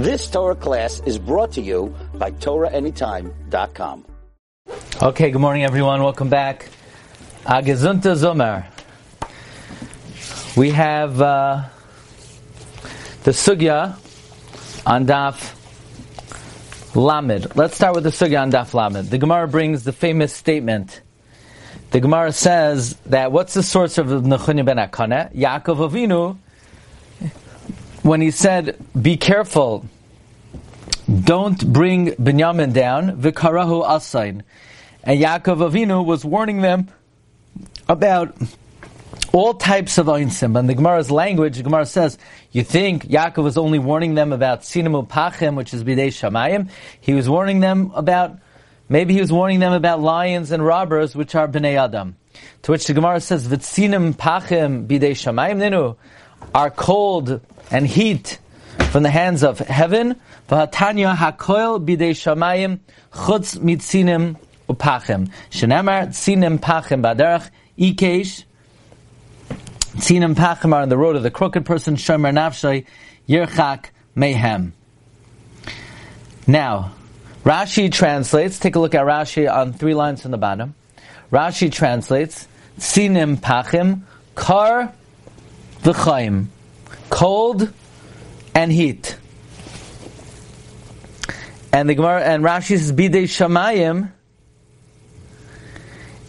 This Torah class is brought to you by TorahAnytime.com. Okay, good morning everyone. Welcome back. Agezunta Zomer. We have uh, the Sugya on Daf Lamed. Let's start with the Sugya on Daf Lamed. The Gemara brings the famous statement. The Gemara says that what's the source of Nechunya ben Akane? Yaakov Avinu, when he said, be careful, don't bring Binyamin down, Vikarahu Asain. And Yaakov Avinu was warning them about all types of einsim. And the Gemara's language, the Gemara says, you think Yaakov was only warning them about sinamu pachim, which is bidei shamayim. He was warning them about, maybe he was warning them about lions and robbers, which are bnei adam. To which the Gemara says, v'tsinim pachim bidei shamayim ninu, are cold and heat from the hands of heaven. V'hatanya hakoil bidei shamayim chutz mitzinim upachim. Shenemar tsinim pachim baderach ikesh Tzinim Pachim are on the road of the crooked person, Shomer Nafshay, yirchak Mayhem. Now, Rashi translates, take a look at Rashi on three lines from the bottom. Rashi translates, Tzinim Pachim, Kar V'chaim, cold and heat. And the Gemara and Rashi says, Bidei Shamayim,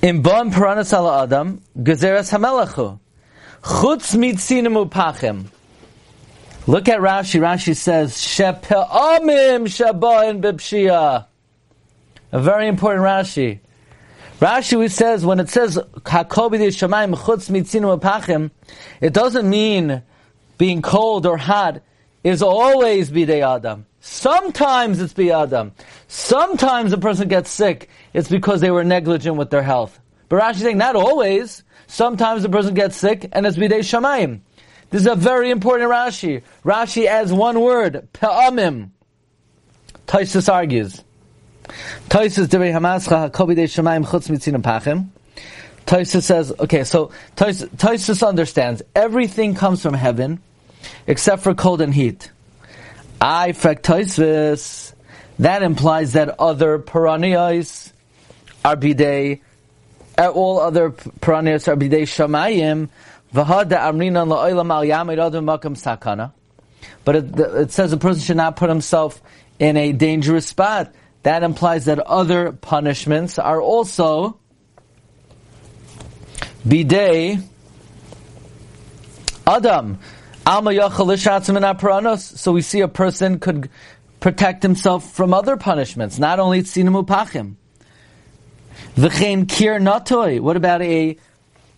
in Bon Paranas Ala Adam, Gezeres Hamelachu. Chutz mitzinim upachim. Look at Rashi. Rashi says, Shepe'amim shabayin b'pshia. A very important Rashi. Rashi says, when it says, Hakobi shamayim chutz upachim, it doesn't mean being cold or hot is always bidei adam. Sometimes it's be adam. Sometimes a person gets sick. It's because they were negligent with their health. But Rashi saying not always. Sometimes a person gets sick and it's bidei. This is a very important Rashi. Rashi adds one word, pe'amim. Taisus argues. Taisus devei hamascha hakobidei shamayim chutz mitzinim pachim. Taisus says, okay, so Taisus understands everything comes from heaven except for cold and heat. I frek Taisus. That implies that other piranhas are bidei eh, all other piranhas are bidei shamayim. V'hada amrinan la'olam al yamid adam makam sakana. But it, it says a person should not put himself in a dangerous spot. That implies that other punishments are also bidei adam. So we see a person could protect himself from other punishments, not only tzinamu pachim. V'chein kir natoi. What about a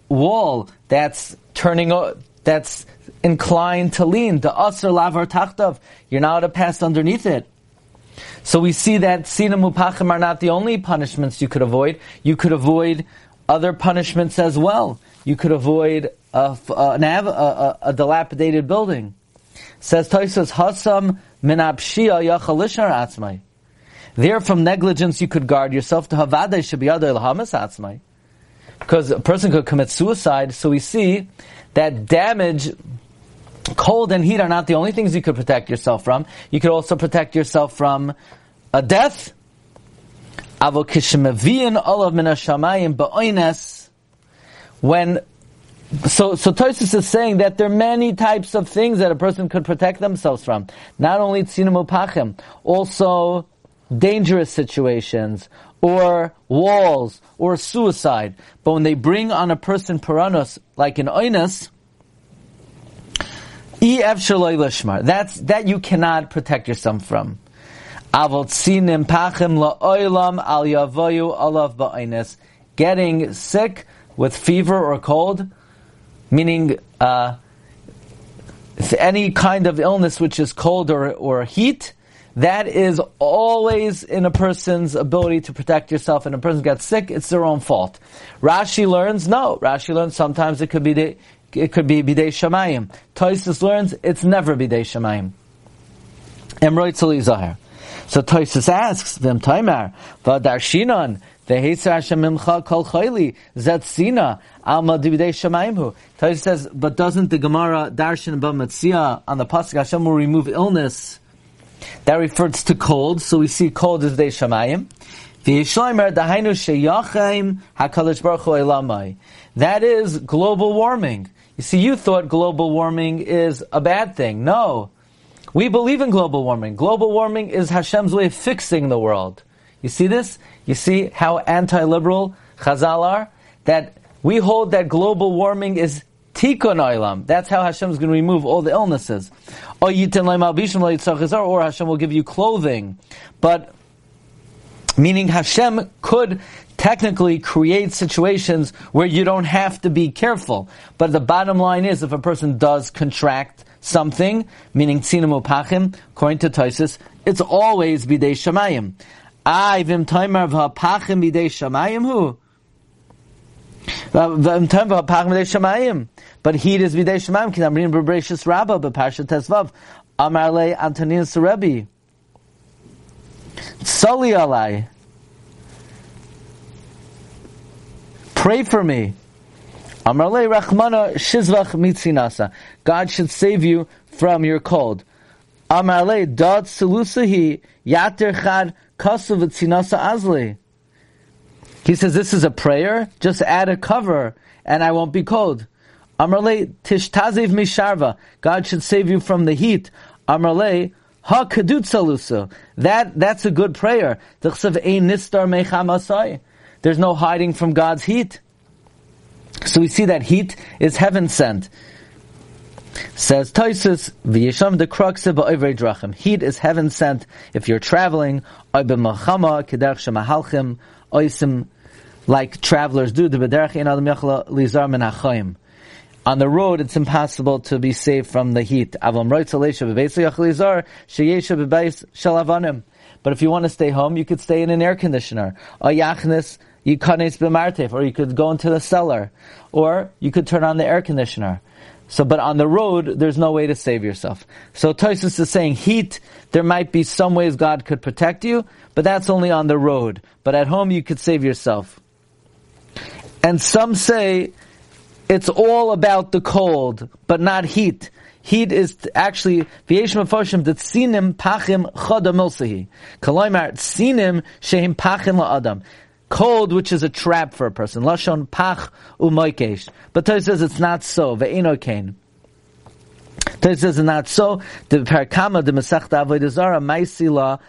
wall that's turning, that's inclined to lean? The asr lavar tachtav. You're not to pass underneath it. So we see that sina mupachim are not the only punishments you could avoid. You could avoid other punishments as well. You could avoid a, a, a, a dilapidated building. Says Toisos Hasam yachalishar atzmai. There, from negligence, you could guard yourself to havada should be atzmai. Because a person could commit suicide, so we see that damage, cold and heat are not the only things you could protect yourself from. You could also protect yourself from a death. When so, so Tosis is saying that there are many types of things that a person could protect themselves from. Not only tzinamu pachim, also dangerous situations, or walls, or suicide. But when they bring on a person piranus, like an oinus, that's, that you cannot protect yourself from. Getting sick with fever or cold, meaning uh, any kind of illness which is cold or, or heat, that is always in a person's ability to protect yourself. And a person gets sick, it's their own fault. Rashi learns, no. Rashi learns sometimes it could be the, it could be bidei shamayim. Toisus learns it's never bidei shamayim. Emroy Zahar. So Toisus asks, Vim Taimar, Vadarshinon, the Hashem Mimcha Kol Chayli, Zetzina, Alma Dibidei Shamayimhu. Toisus says, but doesn't the Gemara Darshan Bamatzia on the Pasuk Hashem will remove illness That refers to cold, so we see cold as Dei Shamayim. That is global warming. You see, you thought global warming is a bad thing. No. We believe in global warming. Global warming is Hashem's way of fixing the world. You see this? You see how anti-liberal Chazal are? That we hold that global warming is tikkun olam. That's how Hashem is going to remove all the illnesses. Or Hashem will give you clothing. But, meaning Hashem could technically create situations where you don't have to be careful. But the bottom line is, if a person does contract something, meaning tzinamu pachim, according to Tosis, it's always bidei shamayim. Ay vim timer pachim bidei shamayim hu. But heat is bidei shamayim. I'm reading Bereshis Rabbah, B'Parshat Tesvav. Amar le Antonin Serebi. Soli alai. Pray for me. Amarle Rachmana Shizvach Mitzinasa. God should save you from your cold. Amarle Dad Selusahi Yater Chad Kasu Vitzinasa Azli. He says this is a prayer, just add a cover and I won't be cold. Amarle Tishtaziv Misharva. God should save you from the heat. Amarle Ha Kadut Salusa. That that's a good prayer. There's no hiding from God's heat. So we see that heat is heaven sent. Says Toisus, "V'yisham de ba'ovrei drachim." Heat is heaven sent if you're traveling. Oibemachama kederch shemahalchim oisim, like travelers do. The bederach in adam yachla lizar menachayim. On the road, it's impossible to be safe from the heat. Avam But if you want to stay home, you could stay in an air conditioner. Ayachnis Yikanes b'martef, or you could go into the cellar, or you could turn on the air conditioner. So, but on the road, there's no way to save yourself. So Tosis is saying heat, there might be some ways God could protect you, but that's only on the road. But at home, you could save yourself. And some say it's all about the cold, but not heat. Heat is actually v'yesh mefarshim that sinim pachim chodam sinim shehim pachim la'adam cold, which is a trap for a person. Lashon pach umoikesh. But Torah says it's not so. Ve'ino kain. Torah says it's not so. The Parakama, the Masechta Avodah Maisila,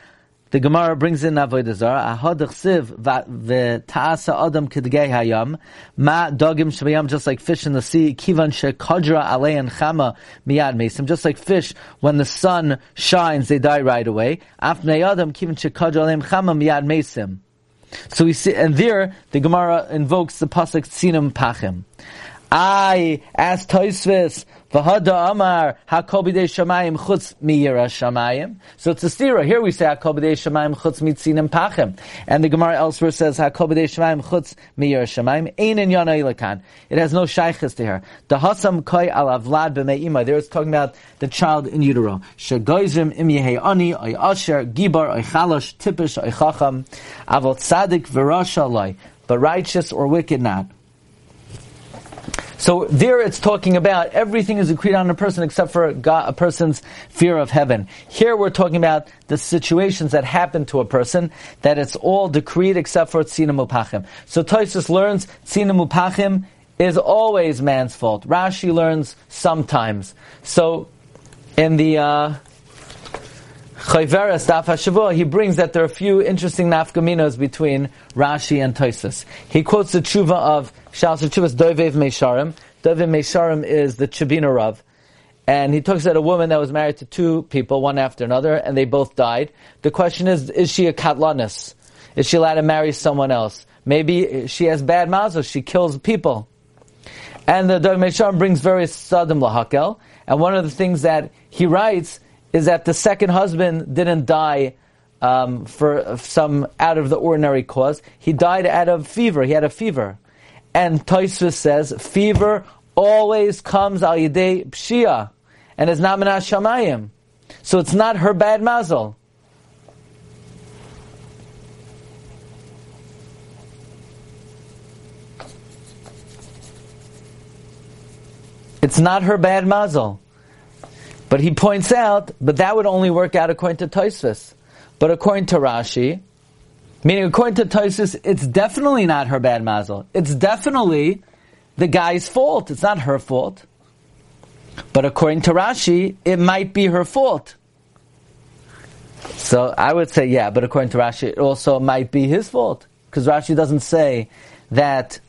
the Gemara brings in Avodah Zarah. Ahadach siv v'ta'asa adam kidgei hayam ma dogim shvayam just like fish in the sea kivan shekodra alein chama miyad mesim just like fish when the sun shines they die right away. Afnei adam kivan shekodra alein chama miyad mesim. So we see, and there the Gemara invokes the pasuk Tzinim Pachim. I asked Toisvis V'hada Amar Hakobidei Shamayim Chutz Miyira Shamayim. So it's a stira. Here we say Hakobidei Shamayim Chutz Mitzinim Pachim, and the Gemara elsewhere says Hakobidei Shamayim Chutz Miyira Shamayim. Ein in Yana Ilakan. It has no shaykhs to here. The Hasam Koi Al Avlad B'Me'ima. There it's talking about the child in utero. Shagoizim Im Yehei Ani Oy Asher Gibar Oy Chalosh Tipish Oy Chacham Avot Tzadik V'Rasha But righteous or wicked not. So there it's talking about everything is agreed on a person except for God, a person's fear of heaven. Here we're talking about the situations that happen to a person, that it's all decreed except for Tzina Mupachim. So Toisus learns Tzina Mupachim is always man's fault. Rashi learns sometimes. So in the uh, Daf HaShavua, he brings that there are a few interesting nafkaminos between Rashi and Toisus. He quotes the tshuva of Shas Tshuvas Doivev Meisharim. Doivev Meisharim is the Tchebiner Rav. And he talks about a woman that was married to two people, one after another, and they both died. The question is, is she a katlanis? Is she allowed to marry someone else? Maybe she has bad mazel, she kills people. And the Doivev Meisharim brings various sadim lahakel, and one of the things that he writes is that the second husband didn't die um, for some out of the ordinary cause. He died out of fever. He had a fever. And Toisvus says, fever always comes al yidei pshia, and is not minas shamayim. So it's not her bad mazel. It's not her bad mazel. But he points out, but that would only work out according to Tosfos. But according to Rashi, meaning according to Tosfos, it's definitely not her bad mazel. It's definitely the guy's fault. It's not her fault. But according to Rashi, it might be her fault. So I would say, yeah, but according to Rashi, it also might be his fault. Because Rashi doesn't say that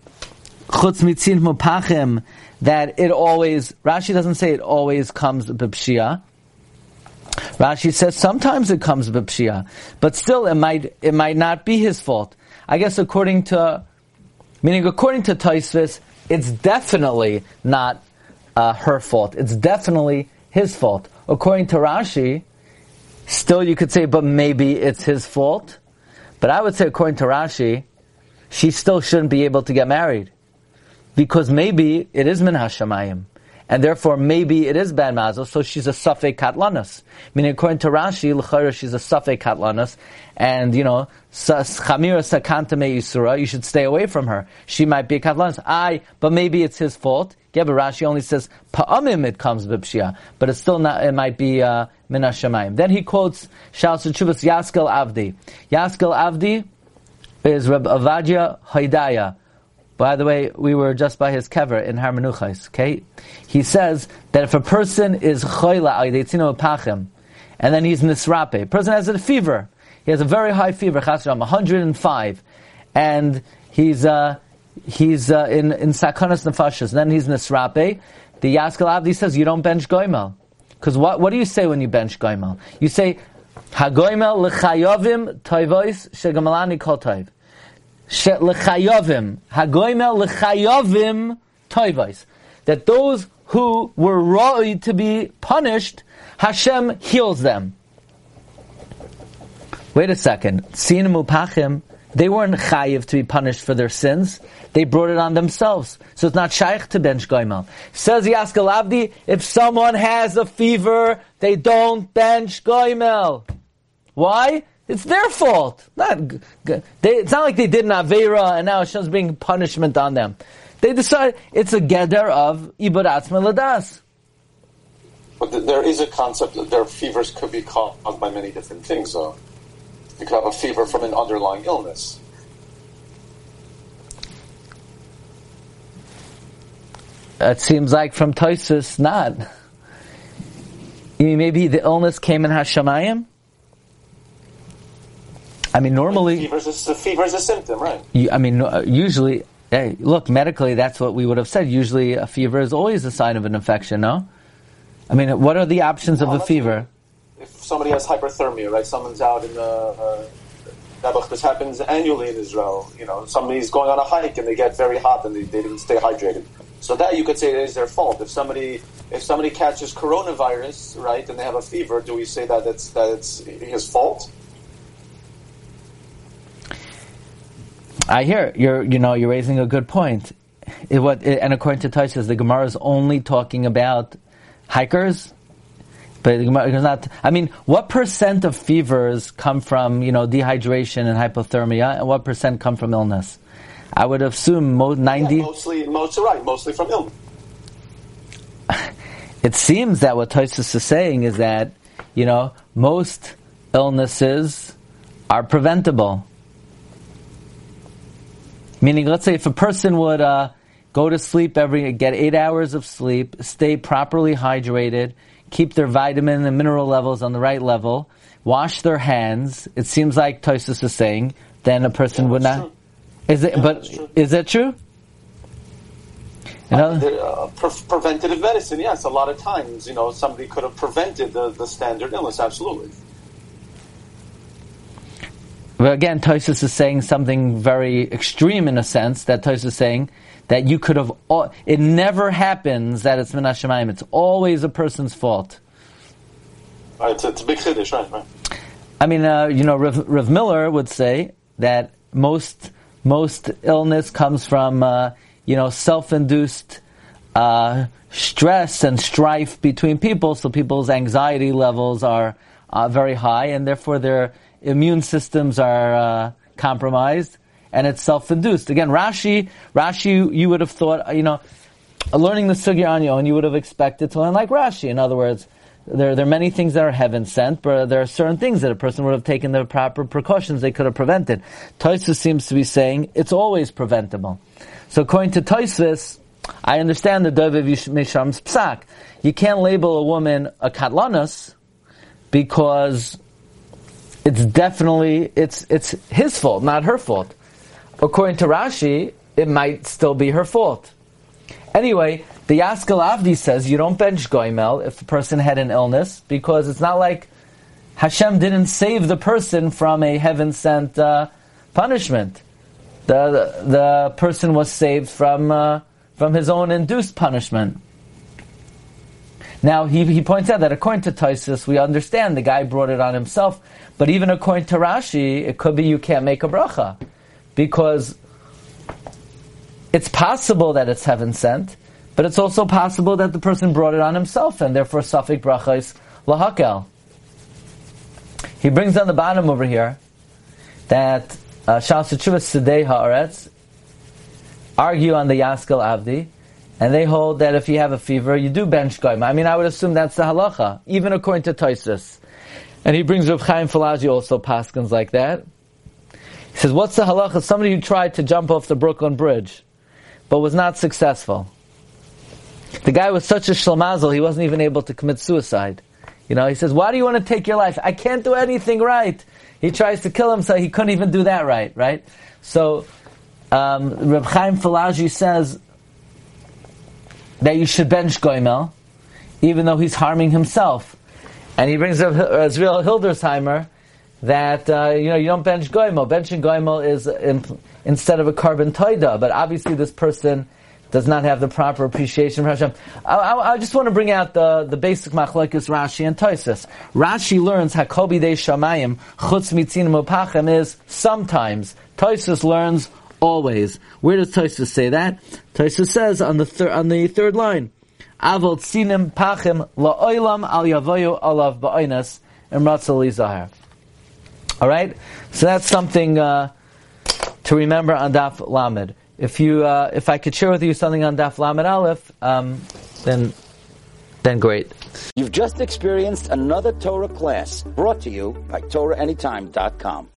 chutz mitzin that it always, Rashi doesn't say it always comes b'pshia. Rashi says sometimes it comes b'pshia, but still it might, it might not be his fault. I guess according to, meaning according to Taisvis, it's definitely not uh, her fault. It's definitely his fault. According to Rashi, still you could say, but maybe it's his fault. But I would say, according to Rashi, she still shouldn't be able to get married. Because maybe it is min hashamayim. And therefore, maybe it is bad mazel, so she's a safek katlanus. Meaning, according to Rashi, l'chayra, she's a safek katlanus, and, you know, chamira sakanta me yisura, you should stay away from her. She might be a katlanus. I, but maybe it's his fault. Yeah, but Rashi only says, pa'amim it comes b'pshia, but it's still not, it might be, uh, min hashamayim. Then he quotes, Shal Chubas Yaskel Avdi. Yaskel Avdi is Reb Avadia Haidaya, by the way, we were just by his kever in Har Menuchos, okay? He says that if a person is choyla al pachim, and then he's nisrape, a person has a fever, he has a very high fever, chasram, 105, and he's, uh, he's uh, in, in sakonas nefashas, then he's nisrape, the Yaskal Avdi says you don't bench goimel. Because what, what do you say when you bench goimel? You say, Hagoimel l'chayovim toivois shegamalani kol toiv lechayovim, hagoimel lechayovim toivais. That those who were roi to be punished, Hashem heals them. Wait a second. Sin mupachim, they weren't chayiv to be punished for their sins. They brought it on themselves. So it's not shaykh to bench goimel. Says Yaskalavdi, if someone has a fever, they don't bench goimel. Why? It's their fault. Not, they, it's not like they did an Avera and now Hashem's bringing punishment on them. They decide it's a gather of Ibadat Ladas. But there is a concept that their fevers could be caused by many different things, though. You could have a fever from an underlying illness. It seems like from Toisus, not. You mean maybe the illness came in Hashemayim? I mean, normally fever is a, fever is a symptom, right? You, I mean, usually, hey, look, medically, that's what we would have said. Usually, a fever is always a sign of an infection. No, I mean, what are the options of a fever? If somebody has hyperthermia, right? Someone's out in the. Uh, this happens annually in Israel. You know, somebody's going on a hike and they get very hot and they, they didn't stay hydrated. So that you could say is their fault. If somebody if somebody catches coronavirus, right, and they have a fever, do we say that it's that it's his fault? I hear you're, you know, you're raising a good point. It, what, it, and according to Taishas, the Gemara is only talking about hikers, but the Gemara is not. I mean, what percent of fevers come from, you know, dehydration and hypothermia, and what percent come from illness? I would assume mo- ninety. Yeah, mostly, most right, mostly from illness. it seems that what Tosis is saying is that, you know, most illnesses are preventable. Meaning, let's say if a person would uh, go to sleep every, get eight hours of sleep, stay properly hydrated, keep their vitamin and mineral levels on the right level, wash their hands. It seems like Tosis is saying, then a person yeah, would not. True. Is it? Yeah, but is that true? You know? uh, pre- preventative medicine, yes. A lot of times, you know, somebody could have prevented the, the standard illness. Absolutely. But again, Tosus is saying something very extreme in a sense. That Tosus is saying that you could have. It never happens that it's minashemayim. It's always a person's fault. Right, it's, it's a big chiddush, right? right. I mean, uh, you know, Rav, Rav, Miller would say that most most illness comes from uh, you know self-induced uh, stress and strife between people. So people's anxiety levels are uh, very high, and therefore they're immune systems are uh, compromised, and it's self-induced. Again, Rashi, Rashi, you would have thought, you know, learning the sugya on your own, you would have expected to learn like Rashi. In other words, There, there are many things that are heaven sent, but there are certain things that a person would have taken the proper precautions they could have prevented. Toisus seems to be saying it's always preventable. So according to Toisus, I understand the David Misham's psak. You can't label a woman a katlanas because it's definitely it's it's his fault, not her fault. According to Rashi, it might still be her fault. Anyway, the Yaskel Avdi says you don't bench goimel if the person had an illness because it's not like Hashem didn't save the person from a heaven sent uh, punishment. The, the, the person was saved from uh, from his own induced punishment. Now he, he points out that according to Taisus, we understand the guy brought it on himself, but even according to Rashi, it could be you can't make a bracha because it's possible that it's heaven sent, but it's also possible that the person brought it on himself, and therefore Safik bracha is lahakel. He brings on the bottom over here that uh, Shal Sedei Haaretz argue on the Yaskel Avdi, and they hold that if you have a fever, you do bench goyim. I mean, I would assume that's the halacha, even according to Toisus. And he brings Rav Chaim Falaji also paskins like that. He says, what's the halacha? Somebody who tried to jump off the Brooklyn Bridge, but was not successful. The guy was such a shlamazel, he wasn't even able to commit suicide. You know, he says, why do you want to take your life? I can't do anything right. He tries to kill himself, he couldn't even do that right, right? So, um, Reb Chaim Falaji says that you should bench Goimel, even though he's harming himself. And he brings up Israel Hildesheimer that uh, you know you don't bench Goimel. Benching Goimel is in, instead of a carbon toida, but obviously this person does not have the proper appreciation for Hashem. I, I, I, just want to bring out the, the basic machlokes Rashi and Toisus. Rashi learns Hakobi de Shamayim Chutz Mitzin Mopachem is sometimes. Toisus learns always. Where does Toisus say that? Toisus says on the thir- on the third line, Pachim La'olam Al Yavoyu Alav Zahar. All right, so that's something uh, to remember on Daf Lamed. If you, uh, if I could share with you something on Daf Lamed Aleph, um, then, then great. You've just experienced another Torah class brought to you by TorahAnytime.com.